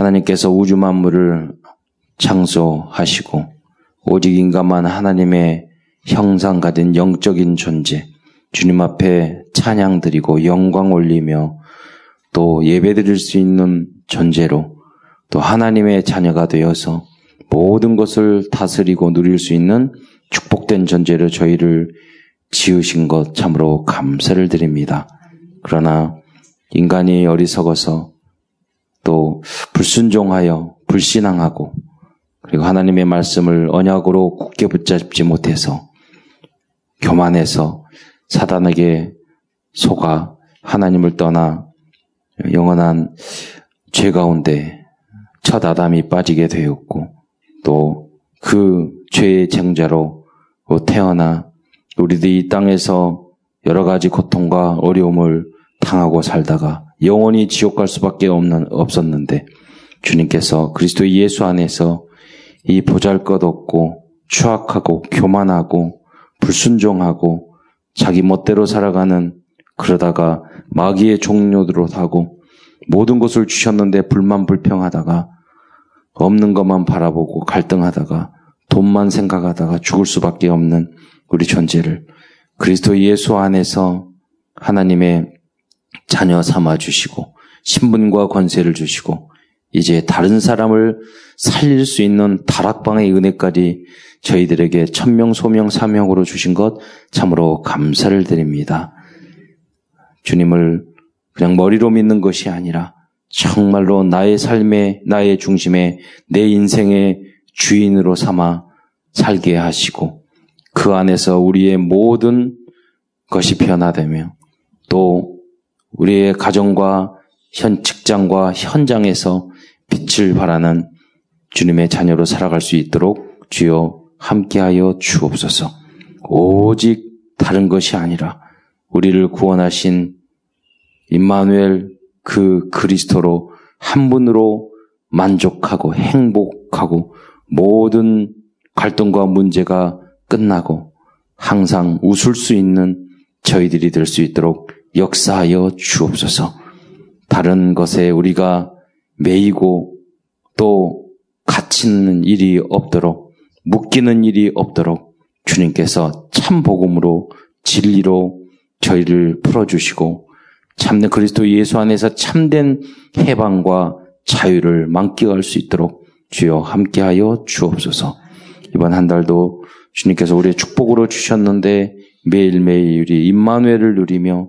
하나님께서 우주 만물을 창조하시고 오직 인간만 하나님의 형상 가진 영적인 존재, 주님 앞에 찬양 드리고 영광 올리며 또 예배 드릴 수 있는 존재로 또 하나님의 자녀가 되어서 모든 것을 다스리고 누릴 수 있는 축복된 존재로 저희를 지으신 것 참으로 감사를 드립니다. 그러나 인간이 어리석어서 또 불순종하여 불신앙하고 그리고 하나님의 말씀을 언약으로 굳게 붙잡지 못해서 교만해서 사단에게 속아 하나님을 떠나 영원한 죄 가운데 첫 아담이 빠지게 되었고 또 그 죄의 쟁자로 태어나 우리들이 이 땅에서 여러 가지 고통과 어려움을 당하고 살다가 영원히 지옥 갈 수밖에 없는, 없었는데 주님께서 그리스도 예수 안에서 이 보잘 것 없고 추악하고 교만하고 불순종하고 자기 멋대로 살아가는 그러다가 마귀의 종료로 하고 모든 것을 주셨는데 불만 불평하다가 없는 것만 바라보고 갈등하다가 돈만 생각하다가 죽을 수밖에 없는 우리 존재를 그리스도 예수 안에서 하나님의 자녀 삼아 주시고 신분과 권세를 주시고 이제 다른 사람을 살릴 수 있는 다락방의 은혜까지 저희들에게 천명, 소명, 사명으로 주신 것 참으로 감사를 드립니다. 주님을 그냥 머리로 믿는 것이 아니라 정말로 나의 삶의, 나의 중심에 내 인생의 주인으로 삼아 살게 하시고 그 안에서 우리의 모든 것이 변화되며 또 우리의 가정과 현 직장과 현장에서 빛을 발하는 주님의 자녀로 살아갈 수 있도록 주여 함께하여 주옵소서. 오직 다른 것이 아니라 우리를 구원하신 임마누엘 그 그리스도로 한 분으로 만족하고 행복하고 모든 갈등과 문제가 끝나고 항상 웃을 수 있는 저희들이 될 수 있도록 역사하여 주옵소서. 다른 것에 우리가 매이고 또 갇히는 일이 없도록 묶이는 일이 없도록 주님께서 참 복음으로 진리로 저희를 풀어주시고 참된 그리스도 예수 안에서 참된 해방과 자유를 만끽할 수 있도록 주여 함께하여 주옵소서. 이번 한 달도 주님께서 우리의 축복으로 주셨는데 매일매일 우리 임마누엘을 누리며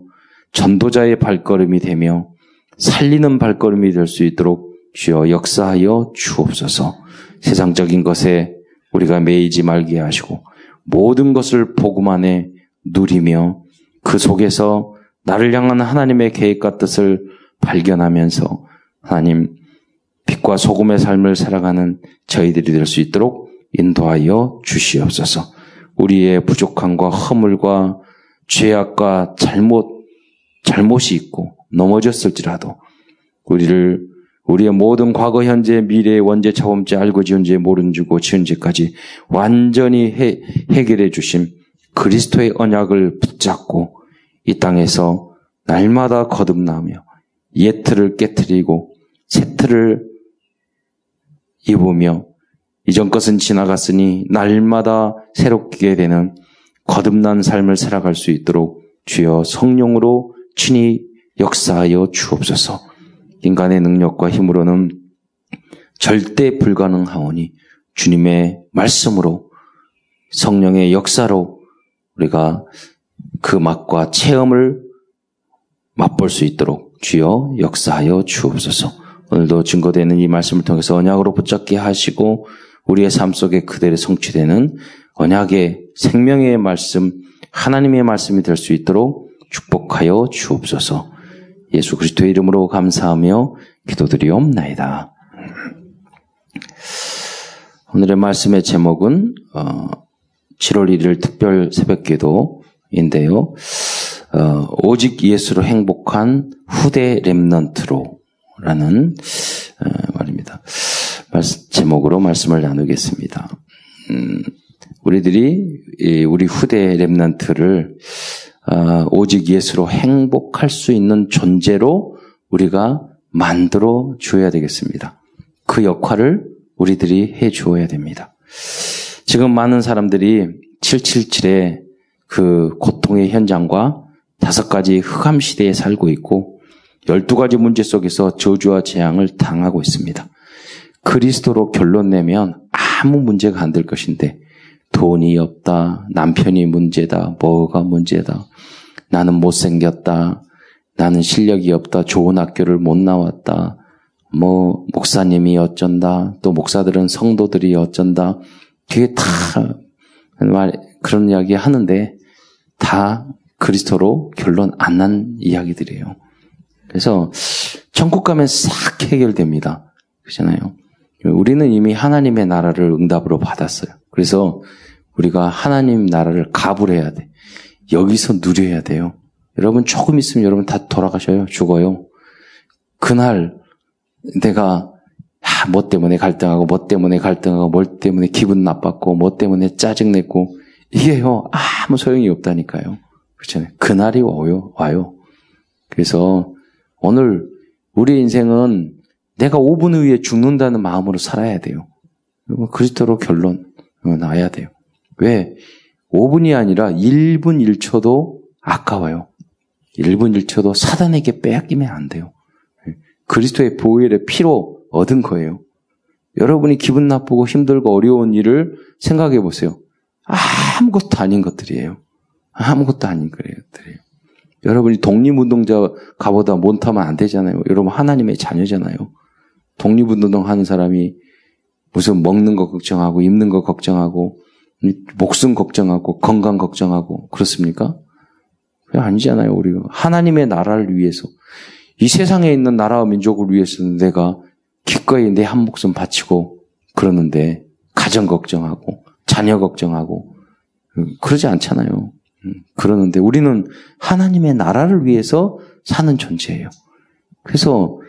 전도자의 발걸음이 되며 살리는 발걸음이 될 수 있도록 주여 역사하여 주옵소서. 세상적인 것에 우리가 매이지 말게 하시고 모든 것을 복음 안에 누리며 그 속에서 나를 향한 하나님의 계획과 뜻을 발견하면서 하나님 빛과 소금의 삶을 살아가는 저희들이 될 수 있도록 인도하여 주시옵소서. 우리의 부족함과 허물과 죄악과 잘못 잘못이 있고 넘어졌을지라도 우리를 우리의 모든 과거, 현재, 미래, 원죄, 차범죄, 알고 지은 죄, 모른 주고 지은 죄까지 완전히 해, 해결해 주심 그리스도의 언약을 붙잡고 이 땅에서 날마다 거듭나며 옛 틀을 깨뜨리고 새 틀을 입으며 이전 것은 지나갔으니 날마다 새롭게 되는 거듭난 삶을 살아갈 수 있도록 주여 성령으로 친히 역사하여 주옵소서. 인간의 능력과 힘으로는 절대 불가능하오니 주님의 말씀으로 성령의 역사로 우리가 그 맛과 체험을 맛볼 수 있도록 주여 역사하여 주옵소서. 오늘도 증거되는 이 말씀을 통해서 언약으로 붙잡게 하시고 우리의 삶 속에 그대로 성취되는 언약의 생명의 말씀, 하나님의 말씀이 될 수 있도록 축복하여 주옵소서. 예수 그리스도의 이름으로 감사하며 기도드리옵나이다. 오늘의 말씀의 제목은 7월 1일 특별 새벽기도인데요. 어, 오직 예수로 행복한 후대 렘넌트로라는 어, 말입니다. 제목으로 말씀을 나누겠습니다. 음, 우리들이 우리 후대 렘넌트를 어, 오직 예수로 행복할 수 있는 존재로 우리가 만들어 줘야 되겠습니다. 그 역할을 우리들이 해 주어야 됩니다. 지금 많은 사람들이 777의 그 고통의 현장과 다섯 가지 흑암 시대에 살고 있고 12가지 문제 속에서 저주와 재앙을 당하고 있습니다. 그리스도로 결론 내면 아무 문제가 안 될 것인데 돈이 없다, 남편이 문제다, 뭐가 문제다, 나는 못생겼다, 나는 실력이 없다, 좋은 학교를 못 나왔다, 뭐 목사님이 어쩐다, 또 목사들은 성도들이 어쩐다, 그게 다 말, 그런 이야기 하는데 다 그리스도로 결론 안 난 이야기들이에요. 그래서 천국 가면 싹 해결됩니다. 그렇잖아요. 우리는 이미 하나님의 나라를 응답으로 받았어요. 그래서 우리가 하나님 나라를 가불해야 돼. 여기서 누려야 돼요. 여러분 조금 있으면 여러분 다 돌아가셔요. 죽어요. 그날 내가 아, 뭐 때문에 갈등하고 뭐 때문에 갈등하고 뭘 때문에 기분 나빴고 뭐 때문에 짜증냈고 이게요 아무 소용이 없다니까요. 그렇잖아요. 그날이 와요. 와요. 그래서 오늘 우리 인생은 내가 5분 후에 죽는다는 마음으로 살아야 돼요. 그리스도로 결론 나야 돼요. 왜? 5분이 아니라 1분 1초도 아까워요. 1분 1초도 사단에게 빼앗기면 안 돼요. 그리스도의 보혈의 피로 얻은 거예요. 여러분이 기분 나쁘고 힘들고 어려운 일을 생각해 보세요. 아무것도 아닌 것들이에요. 아무것도 아닌 것들이에요. 여러분이 독립운동자 가보다 못하면 안 되잖아요. 여러분 하나님의 자녀잖아요. 독립운동 하는 사람이 무슨 먹는 거 걱정하고 입는 거 걱정하고 목숨 걱정하고 건강 걱정하고 그렇습니까? 아니잖아요. 우리가 하나님의 나라를 위해서 이 세상에 있는 나라와 민족을 위해서는 내가 기꺼이 내 한 목숨 바치고 그러는데 가정 걱정하고 자녀 걱정하고 그러지 않잖아요. 그러는데 우리는 하나님의 나라를 위해서 사는 존재예요. 그래서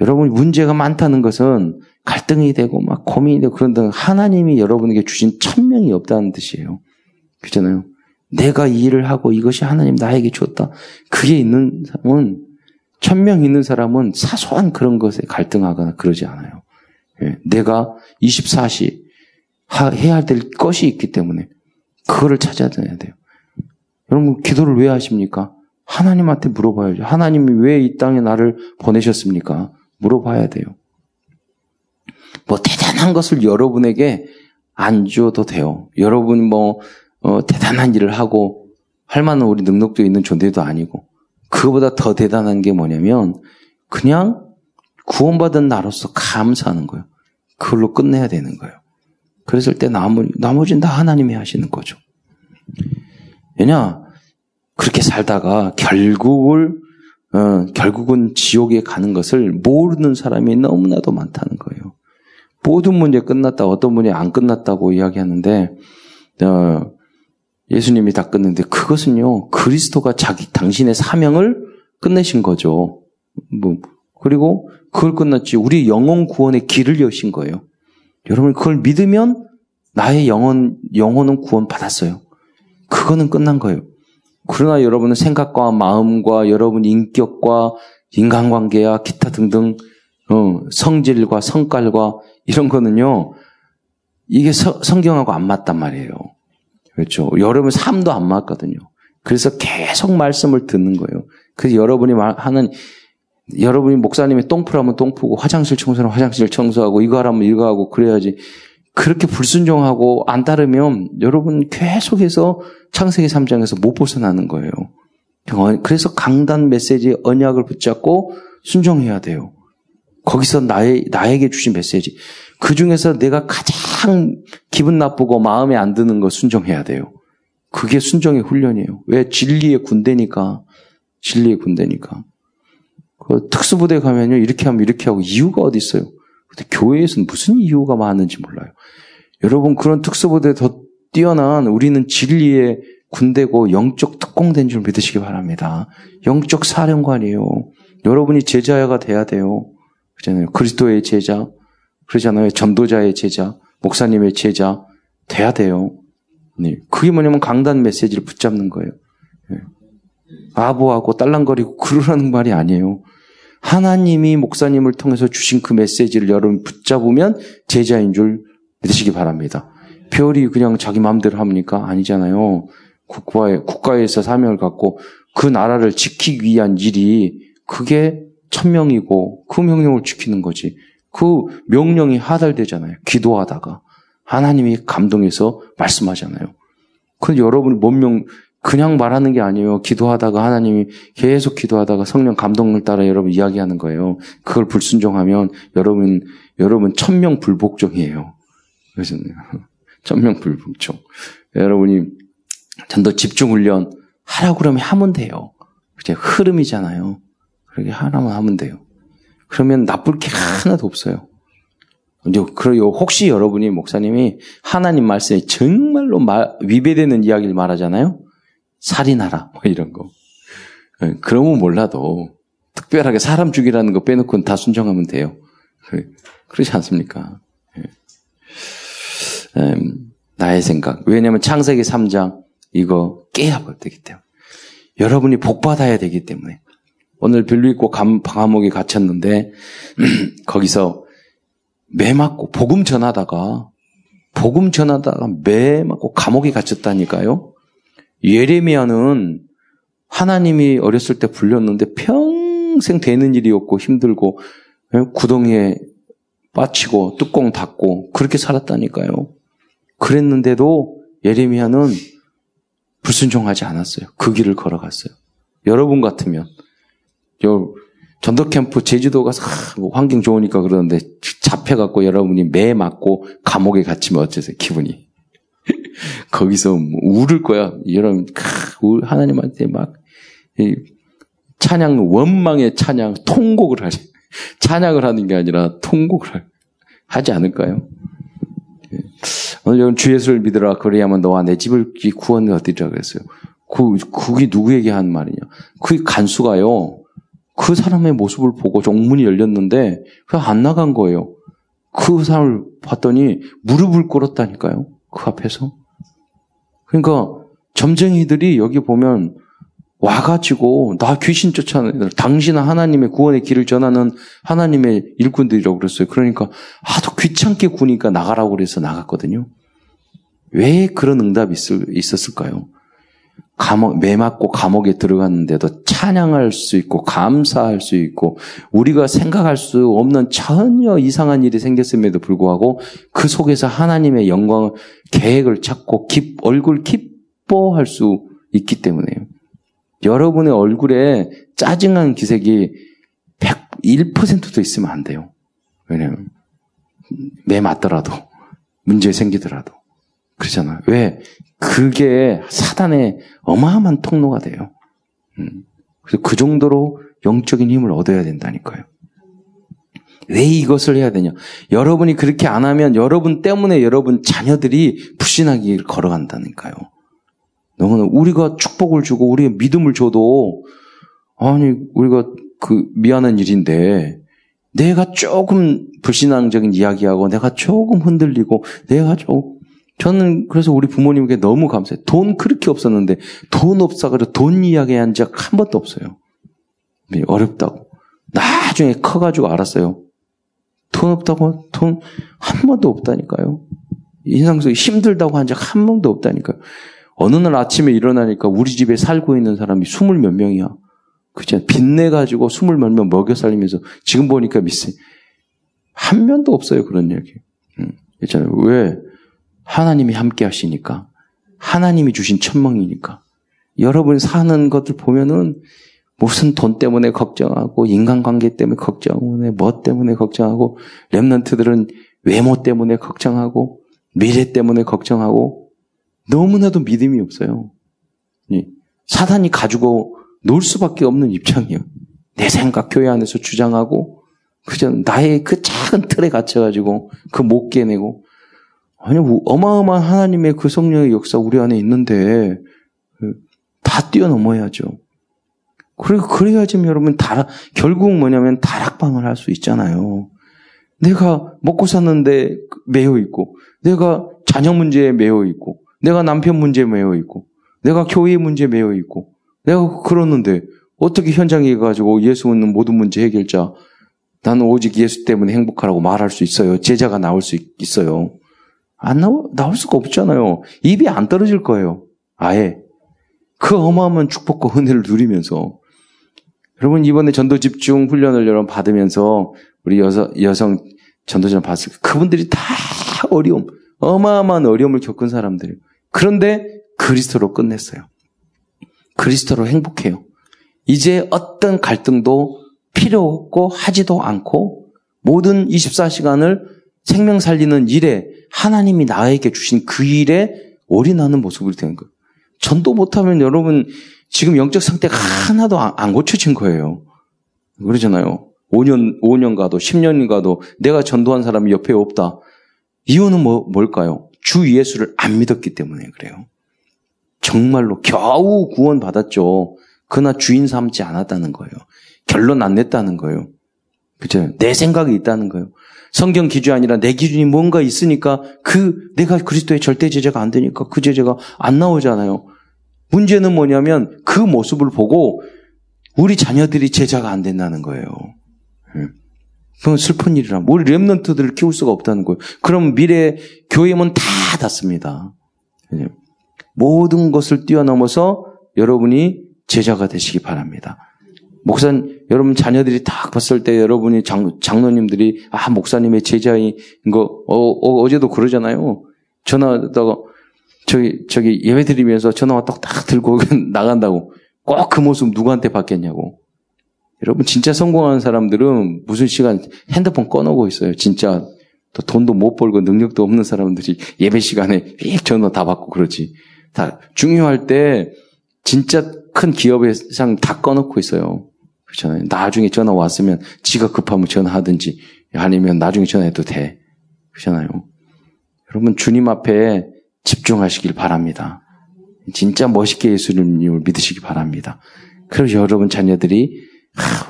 여러분 문제가 많다는 것은 갈등이 되고 막 고민이 되고 그런다 하나님이 여러분에게 주신 천명이 없다는 뜻이에요. 그렇잖아요. 내가 이 일을 하고 이것이 하나님 나에게 줬다. 그게 있는 사람은 천명 있는 사람은 사소한 그런 것에 갈등하거나 그러지 않아요. 예, 내가 24시 해야 될 것이 있기 때문에 그거를 찾아야 돼요. 여러분 기도를 왜 하십니까? 하나님한테 물어봐야죠. 하나님이 왜 이 땅에 나를 보내셨습니까? 물어봐야 돼요. 뭐 대단한 것을 여러분에게 안 줘도 돼요. 여러분 뭐 어, 대단한 일을 하고 할 만한 우리 능력도 있는 존재도 아니고 그거보다 더 대단한 게 뭐냐면 그냥 구원받은 나로서 감사하는 거예요. 그걸로 끝내야 되는 거예요. 그랬을 때 나머지, 나머지는 다 하나님이 하시는 거죠. 왜냐? 그렇게 살다가 결국을, 어, 결국은 지옥에 가는 것을 모르는 사람이 너무나도 많다는 거예요. 모든 문제 끝났다, 어떤 문제 안 끝났다고 이야기하는데, 어, 예수님이 다 끝냈는데 그것은요 그리스도가 자기 당신의 사명을 끝내신 거죠. 뭐 그리고 그걸 끝났지 우리 영혼 구원의 길을 여신 거예요. 여러분 그걸 믿으면 나의 영혼 영혼은 구원 받았어요. 그거는 끝난 거예요. 그러나 여러분의 생각과 마음과 여러분 인격과 인간관계와 기타 등등 어, 성질과 성깔과 이런 거는요 이게 서, 성경하고 안 맞단 말이에요. 그렇죠. 여러분 삶도 안 맞거든요. 그래서 계속 말씀을 듣는 거예요. 그래서 여러분이 하는 여러분이 목사님이 똥풀하면 똥푸고 화장실 청소는 화장실 청소하고 이거 하라면 이거 하고 그래야지 그렇게 불순종하고 안 따르면 여러분 계속해서 창세기 3장에서 못 벗어나는 거예요. 그래서 강단 메시지 언약을 붙잡고 순종해야 돼요. 거기서 나의, 나에게 주신 메시지. 그 중에서 내가 가장 기분 나쁘고 마음에 안 드는 거 순종해야 돼요. 그게 순종의 훈련이에요. 왜? 진리의 군대니까. 진리의 군대니까. 그 특수부대 가면요, 이렇게 하면 이렇게 하고 이유가 어디 있어요? 근데 교회에서는 무슨 이유가 많은지 몰라요. 여러분, 그런 특수부대 더 뛰어난 우리는 진리의 군대고 영적 특공된 줄 믿으시기 바랍니다. 영적 사령관이에요. 여러분이 제자가 돼야 돼요. 그잖아요. 그리스도의 제자, 그러잖아요. 전도자의 제자, 목사님의 제자 돼야 돼요. 네. 그게 뭐냐면 강단 메시지를 붙잡는 거예요. 네. 아부하고 딸랑거리고 그러라는 말이 아니에요. 하나님이 목사님을 통해서 주신 그 메시지를 여러분 붙잡으면 제자인 줄 믿으시기 바랍니다. 별이 그냥 자기 마음대로 합니까? 아니잖아요. 국가에, 국가에서 사명을 갖고 그 나라를 지키기 위한 일이 그게 천명이고 그 명령을 지키는 거지. 그 명령이 하달되잖아요. 기도하다가. 하나님이 감동해서 말씀하잖아요. 근데 여러분이 뭔명 그냥 말하는 게 아니에요. 기도하다가 하나님이 계속 기도하다가 성령 감동을 따라 여러분 이야기하는 거예요. 그걸 불순종하면 여러분 여러분 천명 불복종이에요. 그래서 천명 불복종. 여러분이 전도 집중 훈련 하라고 그러면 하면 돼요. 이제 흐름이잖아요. 그렇게 하나만 하면 돼요. 그러면 나쁠 게 하나도 없어요. 그리고 혹시 여러분이 목사님이 하나님 말씀에 정말로 위배되는 이야기를 말하잖아요. 살인하라 뭐 이런 거. 예, 그러면 몰라도 특별하게 사람 죽이라는 거 빼놓고는 다 순종하면 돼요. 그렇지 않습니까? 예. 음, 나의 생각. 왜냐하면 창세기 3장 이거 깨야 되기 때문에. 여러분이 복 받아야 되기 때문에. 오늘 빌로 있고 감, 방화목에 갇혔는데 거기서 매 맞고 복음 전하다가 복음 전하다가 매 맞고 감옥에 갇혔다니까요. 예레미야는 하나님이 어렸을 때 불렸는데 평생 되는 일이었고 힘들고 예, 구덩이에 빠치고 뚜껑 닫고 그렇게 살았다니까요. 그랬는데도 예레미야는 불순종하지 않았어요. 그 길을 걸어갔어요. 여러분 같으면 전도 캠프 제주도 가서 하, 뭐 환경 좋으니까 그러는데 잡혀갖고 여러분이 매 맞고 감옥에 갇히면 어쩌세요 기분이 거기서 뭐 울을 거야 여러분 하나님한테 막 찬양 원망의 찬양 통곡을 하지 찬양을 하는 게 아니라 통곡을 하지 않을까요? 예. 오늘 주 예수를 믿으라 그래야만 너와 내 집을 구원을 얻으리라 그랬어요. 그 그게 누구에게 한 말이냐? 그 간수가요. 그 사람의 모습을 보고 종문이 열렸는데 그냥 안 나간 거예요. 그 사람을 봤더니 무릎을 꿇었다니까요. 그 앞에서. 그러니까 점쟁이들이 여기 보면 와가지고 나 귀신 쫓아내는 당신은 하나님의 구원의 길을 전하는 하나님의 일꾼들이라고 그랬어요. 그러니까 아도 귀찮게 구니까 나가라고 그래서 나갔거든요. 왜 그런 응답이 있었을까요? 감옥, 매 맞고 감옥에 들어갔는데도 찬양할 수 있고, 감사할 수 있고, 우리가 생각할 수 없는 전혀 이상한 일이 생겼음에도 불구하고, 그 속에서 하나님의 영광, 계획을 찾고, 기, 얼굴 기뻐할 수 있기 때문에요. 여러분의 얼굴에 짜증난 기색이 101%도 있으면 안 돼요. 왜냐면, 매 맞더라도, 문제 생기더라도. 그러잖아요. 왜? 그게 사단의 어마어마한 통로가 돼요. 음. 그래서 그 정도로 영적인 힘을 얻어야 된다니까요. 왜 이것을 해야 되냐? 여러분이 그렇게 안 하면 여러분 때문에 여러분 자녀들이 불신하기를 걸어간다니까요. 너무나 우리가 축복을 주고 우리가 믿음을 줘도 아니 우리가 그 미안한 일인데 내가 조금 불신앙적인 이야기하고 내가 조금 흔들리고 내가 좀 저는 그래서 우리 부모님께 너무 감사해요. 돈 그렇게 없었는데 돈 없어가지고 돈 이야기한 적 한 번도 없어요. 어렵다고. 나중에 커가지고 알았어요. 돈 없다고 돈 한 번도 없다니까요. 인상 속에 힘들다고 한 적 한 번도 없다니까요. 어느 날 아침에 일어나니까 우리 집에 살고 있는 사람이 스물 몇 명이야. 그죠? 빚내 가지고 스물 몇 명 먹여 살리면서 지금 보니까 미세. 한 면도 없어요. 그런 얘기. 음, 있잖아요. 왜? 하나님이 함께 하시니까. 하나님이 주신 천망이니까. 여러분 사는 것들 보면은 무슨 돈 때문에 걱정하고 인간관계 때문에 걱정하고 뭐 때문에 걱정하고 랩런트들은 외모 때문에 걱정하고 미래 때문에 걱정하고 너무나도 믿음이 없어요. 사단이 가지고 놀 수밖에 없는 입장이에요. 내 생각 교회 안에서 주장하고 그저 나의 그 작은 틀에 갇혀가지고 그 못 깨내고 아니, 어마어마한 하나님의 그 성령의 역사 우리 안에 있는데, 다 뛰어넘어야죠. 그리고 그래야지 여러분 다락, 결국 뭐냐면 다락방을 할 수 있잖아요. 내가 먹고 사는데 매여 있고, 내가 자녀 문제에 매여 있고, 내가 남편 문제에 매여 있고, 내가 교회 문제에 매여 있고, 내가 그러는데 어떻게 현장에 가지고 예수는 모든 문제 해결자, 나는 오직 예수 때문에 행복하라고 말할 수 있어요. 제자가 나올 수 있어요. 안 나오, 나올 수가 없잖아요. 입이 안 떨어질 거예요. 아예. 그 어마어마한 축복과 은혜를 누리면서. 여러분, 이번에 전도 집중 훈련을 여러분 받으면서 우리 여성, 여성 전도전 봤을 때 그분들이 다 어려움, 어마어마한 어려움을 겪은 사람들이에요. 그런데 그리스도로 끝냈어요. 그리스도로 행복해요. 이제 어떤 갈등도 필요 없고 하지도 않고 모든 24시간을 생명 살리는 일에 하나님이 나에게 주신 그 일에 올인하는 모습을 되는 거예요. 전도 못하면 여러분 지금 영적 상태가 하나도 안 고쳐진 거예요. 그러잖아요. 5년, 5년 가도 10년이 가도 내가 전도한 사람이 옆에 없다. 이유는 뭐, 뭘까요? 주 예수를 안 믿었기 때문에 그래요. 정말로 겨우 구원 받았죠. 그러나 주인 삼지 않았다는 거예요. 결론 안 냈다는 거예요. 그죠? 내 생각이 있다는 거예요. 성경 기준이 아니라 내 기준이 뭔가 있으니까 그 내가 그리스도의 절대 제재가 안 되니까 그 제재가 안 나오잖아요. 문제는 뭐냐면 그 모습을 보고 우리 자녀들이 제자가 안 된다는 거예요. 예. 그건 슬픈 일이라. 우리 랩런트들을 키울 수가 없다는 거예요. 그럼 미래 교회면 다 닫습니다. 예. 모든 것을 뛰어넘어서 여러분이 제자가 되시기 바랍니다. 목사, 여러분 자녀들이 딱 봤을 때 여러분이 장, 장로님들이 아 목사님의 제자인 거 어, 어 제도 그러잖아요. 전화다가 저기 저기 예배 드리면서 전화 딱, 딱 들고 나간다고 꼭 그 모습 누구한테 받겠냐고. 여러분 진짜 성공하는 사람들은 무슨 시간 핸드폰 꺼놓고 있어요. 진짜 또 돈도 못 벌고 능력도 없는 사람들이 예배 시간에 삑 전화 다 받고 그러지. 다 중요할 때 진짜 큰 기업에상 다 꺼놓고 있어요. 그렇잖아요. 나중에 전화 왔으면 지가 급하면 전화하든지 아니면 나중에 전화해도 돼. 그렇잖아요. 여러분 주님 앞에 집중하시길 바랍니다. 진짜 멋있게 예수님을 믿으시기 바랍니다. 그리고 여러분 자녀들이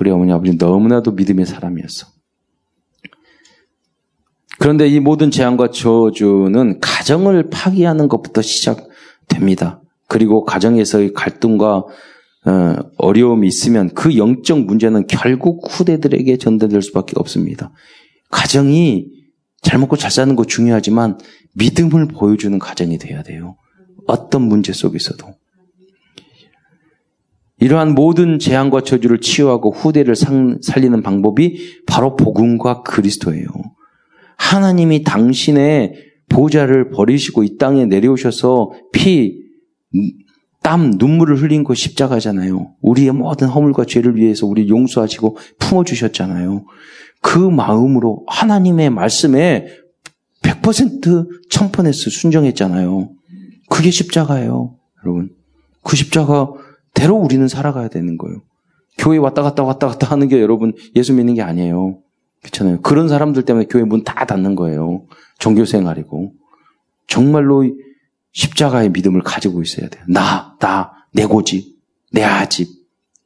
우리 어머니 아버지 너무나도 믿음의 사람이었어. 그런데 이 모든 재앙과 저주는 가정을 파기하는 것부터 시작됩니다. 그리고 가정에서의 갈등과 어, 어려움이 있으면 그 영적 문제는 결국 후대들에게 전달될 수밖에 없습니다. 가정이 잘 먹고 잘 사는 거 중요하지만 믿음을 보여주는 가정이 돼야 돼요. 어떤 문제 속에서도. 이러한 모든 재앙과 저주를 치유하고 후대를 살리는 방법이 바로 복음과 그리스도예요. 하나님이 당신의 보좌를 버리시고 이 땅에 내려오셔서 피, 땀, 눈물을 흘린 거 십자가잖아요. 우리의 모든 허물과 죄를 위해서 우리 용서하시고 품어주셨잖아요. 그 마음으로 하나님의 말씀에 100% 천퍼네스 순정했잖아요. 그게 십자가예요. 여러분. 그 십자가대로 우리는 살아가야 되는 거예요. 교회 왔다 갔다 왔다 갔다 하는 게 여러분 예수 믿는 게 아니에요. 그렇잖아요. 그런 사람들 때문에 교회 문 다 닫는 거예요. 종교 생활이고. 정말로 십자가의 믿음을 가지고 있어야 돼요. 나, 나, 내 고집, 내 아집.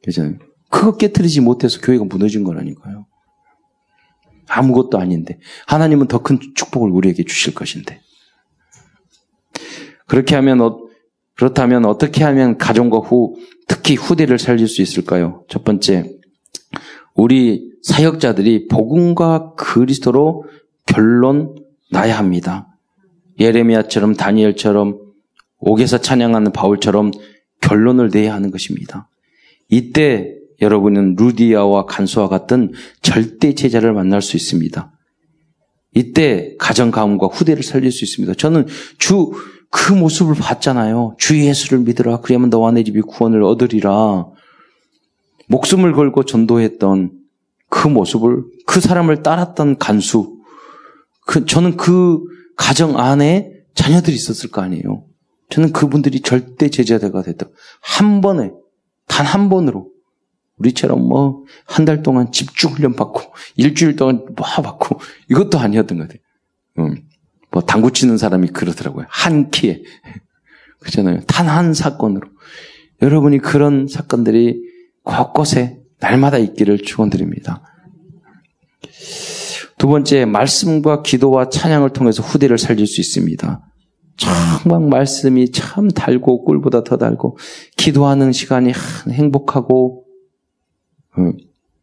그잖아요. 그거 깨뜨리지 못해서 교회가 무너진 거라니까요. 아무것도 아닌데. 하나님은 더 큰 축복을 우리에게 주실 것인데. 그렇게 하면, 어, 그렇다면 어떻게 하면 가정과 후, 특히 후대를 살릴 수 있을까요? 첫 번째, 우리 사역자들이 복음과 그리스도로 결론 나야 합니다. 예레미야처럼 다니엘처럼 옥에서 찬양하는 바울처럼 결론을 내야 하는 것입니다. 이때 여러분은 루디아와 간수와 같은 절대 제자를 만날 수 있습니다. 이때 가정 가문과 후대를 살릴 수 있습니다. 저는 주 그 모습을 봤잖아요. 주 예수를 믿으라. 그러면 너와 내 집이 구원을 얻으리라. 목숨을 걸고 전도했던 그 모습을 그 사람을 따랐던 간수. 그 저는 그 가정 안에 자녀들이 있었을 거 아니에요. 저는 그분들이 절대 제자대가 됐다. 한 번에, 단 한 번으로. 우리처럼 뭐, 한 달 동안 집중 훈련 받고, 일주일 동안 뭐 받고, 이것도 아니었던 것 같아요. 음, 뭐, 당구 치는 사람이 그러더라고요. 한 키에. 그렇잖아요. 단 한 사건으로. 여러분이 그런 사건들이 곳곳에 날마다 있기를 축원드립니다. 두 번째, 말씀과 기도와 찬양을 통해서 후대를 살릴 수 있습니다. 정말 말씀이 참 달고 꿀보다 더 달고 기도하는 시간이 행복하고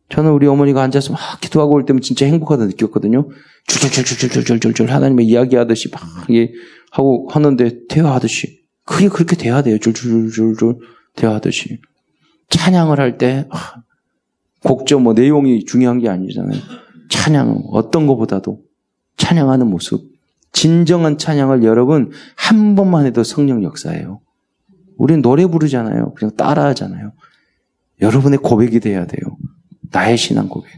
저는 우리 어머니가 앉아서 막 기도하고 올 때면 진짜 행복하다 느꼈거든요. 줄줄줄줄줄줄줄줄 하나님의 이야기하듯이 막 하고 하는데 대화하듯이 그게 그렇게 돼야 돼요. 줄줄줄줄 대화하듯이 찬양을 할 때 곡조 뭐 내용이 중요한 게 아니잖아요. 찬양 어떤 것보다도 찬양하는 모습 진정한 찬양을 여러분 한 번만 해도 성령 역사예요. 우리는 노래 부르잖아요. 그냥 따라 하잖아요. 여러분의 고백이 돼야 돼요. 나의 신앙 고백.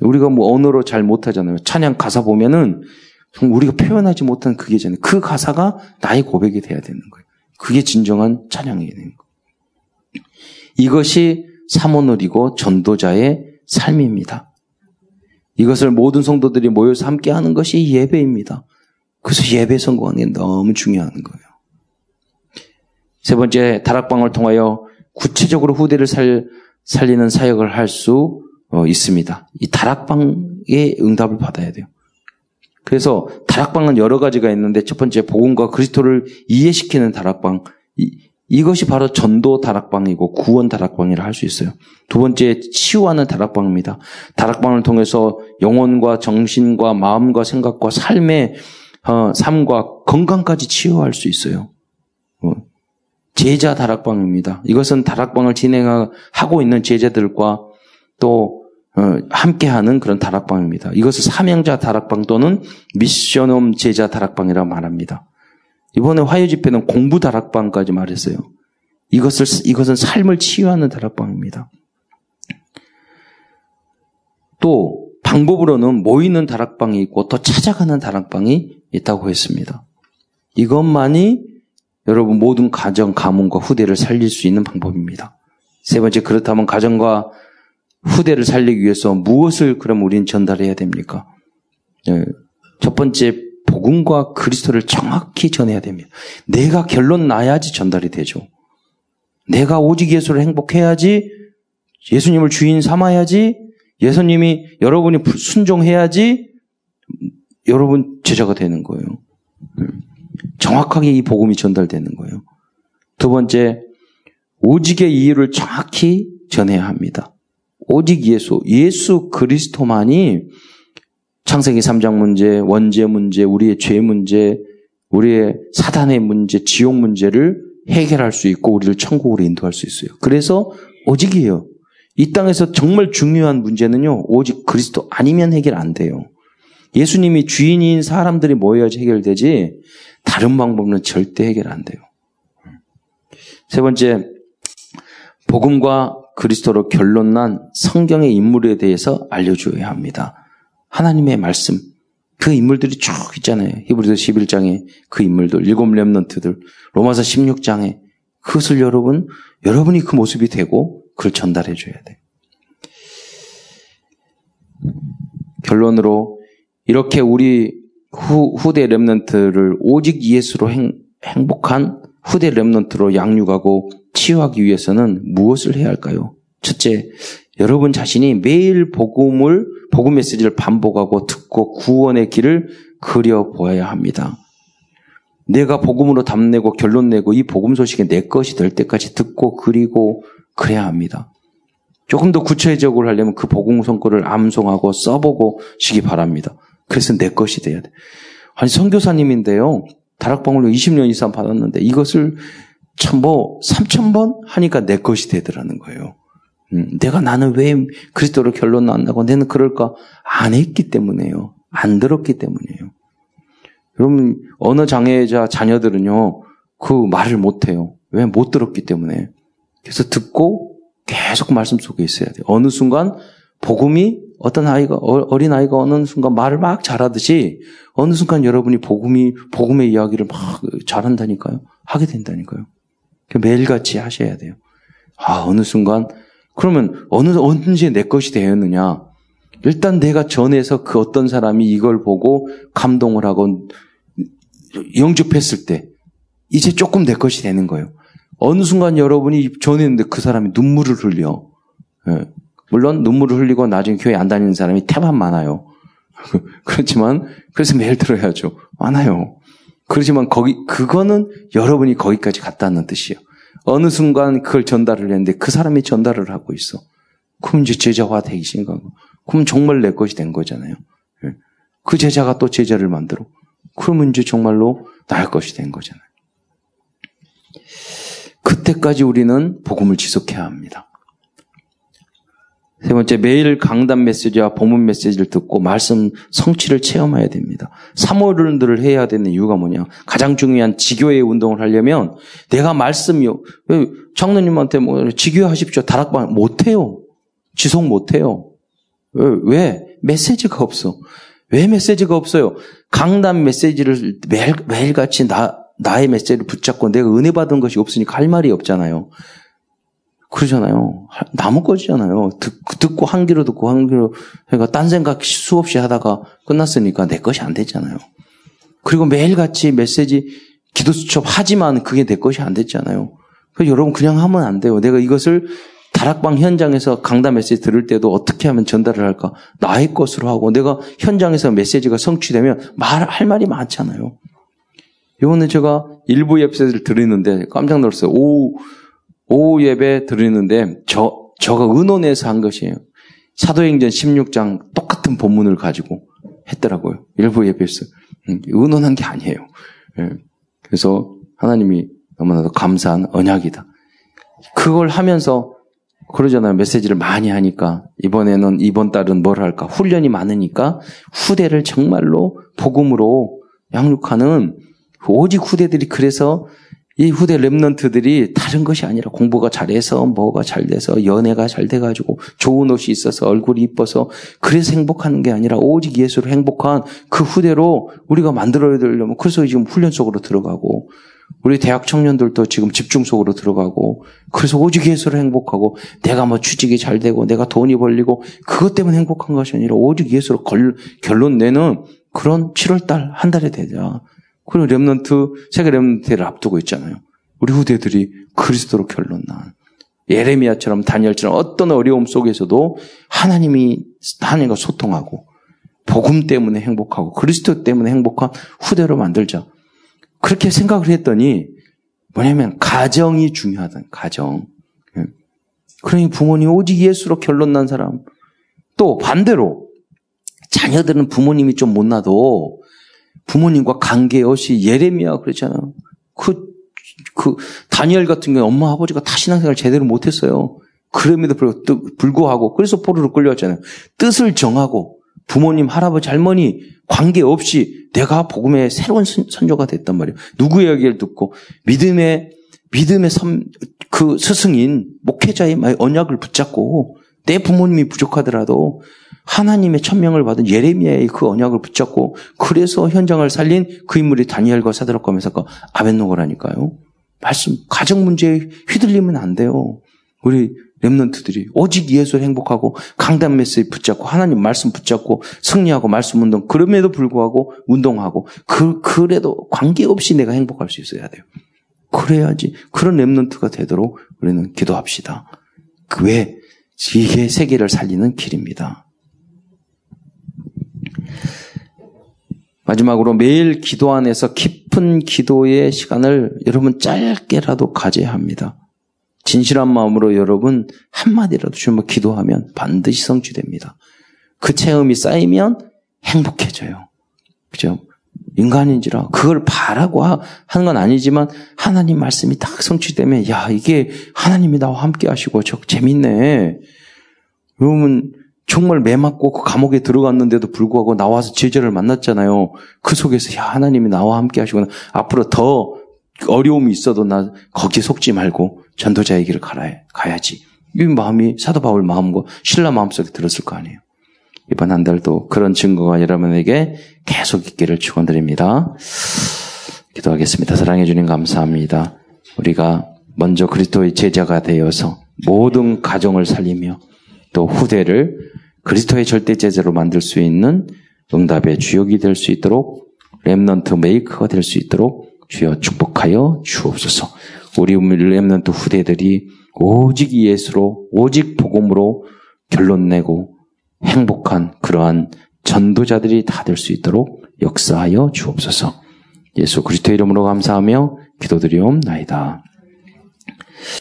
우리가 뭐 언어로 잘 못하잖아요. 찬양 가사 보면은 우리가 표현하지 못한 그게잖아요. 그 가사가 나의 고백이 돼야 되는 거예요. 그게 진정한 찬양이 되는 거예요. 이것이 사모놀이고 전도자의 삶입니다. 이것을 모든 성도들이 모여서 함께 하는 것이 예배입니다. 그래서 예배 성공하는 게 너무 중요한 거예요. 세 번째, 다락방을 통하여 구체적으로 후대를 살, 살리는 사역을 할수 어, 있습니다. 이 다락방의 응답을 받아야 돼요. 그래서 다락방은 여러 가지가 있는데 첫 번째 복음과 그리스도를 이해시키는 다락방 이, 이것이 바로 전도 다락방이고 구원 다락방이라 할 수 있어요. 두 번째 치유하는 다락방입니다. 다락방을 통해서 영혼과 정신과 마음과 생각과 삶의 어, 삶과 건강까지 치유할 수 있어요. 어, 제자 다락방입니다. 이것은 다락방을 진행하고 있는 제자들과 또 어, 함께하는 그런 다락방입니다. 이것을 사명자 다락방 또는 미션홈 제자 다락방이라고 말합니다. 이번에 화요 집회는 공부 다락방까지 말했어요. 이것을 이것은 삶을 치유하는 다락방입니다. 또 방법으로는 모이는 다락방이 있고 또 찾아가는 다락방이 있다고 했습니다. 이것만이 여러분 모든 가정, 가문과 후대를 살릴 수 있는 방법입니다. 세 번째 그렇다면 가정과 후대를 살리기 위해서 무엇을 그럼 우리는 전달해야 됩니까? 예, 첫 번째 복음과 그리스도를 정확히 전해야 됩니다. 내가 결론 나야지 전달이 되죠. 내가 오직 예수를 행복해야지 예수님을 주인 삼아야지 예수님이 여러분이 순종해야지 여러분 제자가 되는 거예요. 음. 정확하게 이 복음이 전달되는 거예요. 두 번째, 오직의 이유를 정확히 전해야 합니다. 오직 예수, 예수 그리스도만이 창세기 3장 문제, 원죄 문제, 우리의 죄 문제, 우리의 사단의 문제, 지옥 문제를 해결할 수 있고 우리를 천국으로 인도할 수 있어요. 그래서 오직이에요. 이 땅에서 정말 중요한 문제는요. 오직 그리스도 아니면 해결 안 돼요. 예수님이 주인인 사람들이 모여야지 해결되지 다른 방법은 절대 해결 안 돼요. 세 번째, 복음과 그리스도로 결론난 성경의 인물에 대해서 알려줘야 합니다. 하나님의 말씀, 그 인물들이 쭉 있잖아요. 히브리서 11장에 그 인물들, 일곱 렘넌트들, 로마서 16장에 그것을 여러분, 여러분이 그 모습이 되고 그걸 전달해 줘야 돼요. 결론으로 이렇게 우리 후, 후대 렘넌트를 오직 예수로 행, 행복한 후대 렘넌트로 양육하고 치유하기 위해서는 무엇을 해야 할까요? 첫째, 여러분 자신이 매일 복음을 복음 메시지를 반복하고 듣고 구원의 길을 그려 보아야 합니다. 내가 복음으로 답내고 결론 내고 이 복음 소식이 내 것이 될 때까지 듣고 그리고 그래야 합니다. 조금 더 구체적으로 하려면 그 복음 성과를 암송하고 써보고 시기 바랍니다. 그래서 내 것이 돼야 돼. 아니 선교사님인데요. 다락방을 20년 이상 받았는데 이것을 참 뭐 3천 번 하니까 내 것이 되더라는 거예요. 음, 내가 나는 왜 그리스도로 결론 난다고 내는 그럴까? 안 했기 때문에요. 안 들었기 때문이에요. 여러분, 어느 장애자 자녀들은요, 그 말을 못 해요. 왜? 못 들었기 때문에. 그래서 듣고 계속 말씀 속에 있어야 돼요. 어느 순간 복음이 어떤 아이가 어, 어린 아이가 어느 순간 말을 막 잘하듯이 어느 순간 여러분이 복음이 복음의 이야기를 막 잘한다니까요. 하게 된다니까요. 매일같이 하셔야 돼요. 아 어느 순간 그러면 어느 언제 내 것이 되었느냐? 일단 내가 전에서 그 어떤 사람이 이걸 보고 감동을 하고 영접했을 때 이제 조금 내 것이 되는 거예요. 어느 순간 여러분이 전했는데 그 사람이 눈물을 흘려. 예. 물론 눈물을 흘리고 나중에 교회 안 다니는 사람이 태반 많아요. 그렇지만 그래서 매일 들어야죠. 많아요. 그렇지만 거기 그거는 여러분이 거기까지 갔다는 뜻이에요. 어느 순간 그걸 전달을 했는데 그 사람이 전달을 하고 있어. 그럼 이제 제자화 되기 심각하고. 그럼 정말 내 것이 된 거잖아요. 예. 그 제자가 또 제자를 만들어. 그러면 이제 정말로 나의 것이 된 거잖아요. 그때까지 우리는 복음을 지속해야 합니다. 세 번째, 매일 강단 메시지와 본문 메시지를 듣고 말씀 성취를 체험해야 됩니다. 사모를 해야 되는 이유가 뭐냐? 가장 중요한 지교의 운동을 하려면 내가 말씀이요. 왜 장로님한테 뭐 지교하십시오. 다락방 못해요. 지속 못해요. 왜? 왜? 메시지가 없어. 왜 메시지가 없어요? 강단 메시지를 매일, 매일같이 나, 나의 메시지를 붙잡고 내가 은혜 받은 것이 없으니까 할 말이 없잖아요. 그러잖아요. 나무 꺼지잖아요. 듣, 듣고 한 귀로 듣고 한 귀로 그러니까 딴 생각 수없이 하다가 끝났으니까 내 것이 안 됐잖아요. 그리고 매일같이 메시지 기도 수첩 하지만 그게 내 것이 안 됐잖아요. 그래서 여러분 그냥 하면 안 돼요. 내가 이것을 다락방 현장에서 강단 메시지 들을 때도 어떻게 하면 전달을 할까? 나의 것으로 하고 내가 현장에서 메시지가 성취되면 말할 말이 많잖아요. 이번에 제가 일부 메시지를 들었는데 깜짝 놀랐어요. 오 오후 예배 드리는데 저, 저가 의논해서 한 것이에요. 사도행전 16장 똑같은 본문을 가지고 했더라고요. 일부 예배에서. 음, 의논한 게 아니에요. 예. 그래서 하나님이 너무나도 감사한 언약이다. 그걸 하면서 그러잖아요. 메시지를 많이 하니까 이번에는 이번 달은 뭘 할까? 훈련이 많으니까 후대를 정말로 복음으로 양육하는 오직 후대들이 그래서 이 후대 랩런트들이 다른 것이 아니라 공부가 잘해서 뭐가 잘 돼서 연애가 잘 돼가지고 좋은 옷이 있어서 얼굴이 이뻐서 그래서 행복하는 게 아니라 오직 예수로 행복한 그 후대로 우리가 만들어야 되려면 그래서 지금 훈련 속으로 들어가고 우리 대학 청년들도 지금 집중 속으로 들어가고 그래서 오직 예수로 행복하고 내가 뭐 취직이 잘 되고 내가 돈이 벌리고 그것 때문에 행복한 것이 아니라 오직 예수로 걸, 결론 내는 그런 7월달 한 달에 되자. 그리고 렘넌트, 세계 렘넌트를 앞두고 있잖아요. 우리 후대들이 그리스도로 결론 난. 예레미야처럼 다니엘처럼 어떤 어려움 속에서도 하나님이 하나님과 소통하고 복음 때문에 행복하고 그리스도 때문에 행복한 후대로 만들자. 그렇게 생각을 했더니 뭐냐면 가정이 중요하다. 가정. 예. 그러니 부모님 오직 예수로 결론 난 사람. 또 반대로 자녀들은 부모님이 좀 못나도 부모님과 관계 없이 예레미야 그랬잖아요. 그, 그, 다니엘 같은 경우 엄마 아버지가 다 신앙생활 제대로 못했어요. 그럼에도 불구하고, 그래서 포로로 끌려왔잖아요. 뜻을 정하고, 부모님, 할아버지, 할머니 관계 없이 내가 복음의 새로운 선조가 됐단 말이에요. 누구의 얘기를 듣고, 믿음의, 믿음의 선, 그 스승인, 목회자의 언약을 붙잡고, 내 부모님이 부족하더라도 하나님의 천명을 받은 예레미야의 그 언약을 붙잡고 그래서 현장을 살린 그 인물이 다니엘과 사드락과 메사가 아벤노고라니까요. 말씀 가정 문제에 휘둘리면 안 돼요. 우리 렘넌트들이 오직 예수를 행복하고 강단 메시지 붙잡고 하나님 말씀 붙잡고 승리하고 말씀 운동 그럼에도 불구하고 운동하고 그 그래도 관계없이 내가 행복할 수 있어야 돼요. 그래야지 그런 렘넌트가 되도록 우리는 기도합시다. 그 왜? 이게 세계를 살리는 길입니다. 마지막으로 매일 기도 안에서 깊은 기도의 시간을 여러분 짧게라도 가져야 합니다. 진실한 마음으로 여러분 한마디라도 주님 기도하면 반드시 성취됩니다. 그 체험이 쌓이면 행복해져요. 그죠? 인간인지라 그걸 바라고 하는 건 아니지만 하나님 말씀이 딱 성취되면 야 이게 하나님이 나와 함께 하시고 저 재밌네. 여러분 정말 매 맞고 그 감옥에 들어갔는데도 불구하고 나와서 제자를 만났잖아요. 그 속에서 야 하나님이 나와 함께 하시구나. 앞으로 더 어려움이 있어도 나 거기에 속지 말고 전도자의 길을 가야, 가야지. 이 마음이 사도 바울 마음과 신라 마음속에 들었을 거 아니에요. 이번 한 달도 그런 증거가 여러분에게 계속 있기를 축원드립니다. 기도하겠습니다. 사랑해 주님 감사합니다. 우리가 먼저 그리스도의 제자가 되어서 모든 가정을 살리며 또 후대를 그리스도의 절대 제자로 만들 수 있는 응답의 주역이 될 수 있도록 렘넌트 메이커가 될 수 있도록 주여 축복하여 주옵소서. 우리 렘넌트 후대들이 오직 예수로 오직 복음으로 결론 내고 행복한 그러한 전도자들이 다 될 수 있도록 역사하여 주옵소서. 예수 그리스도 이름으로 감사하며 기도드리옵나이다.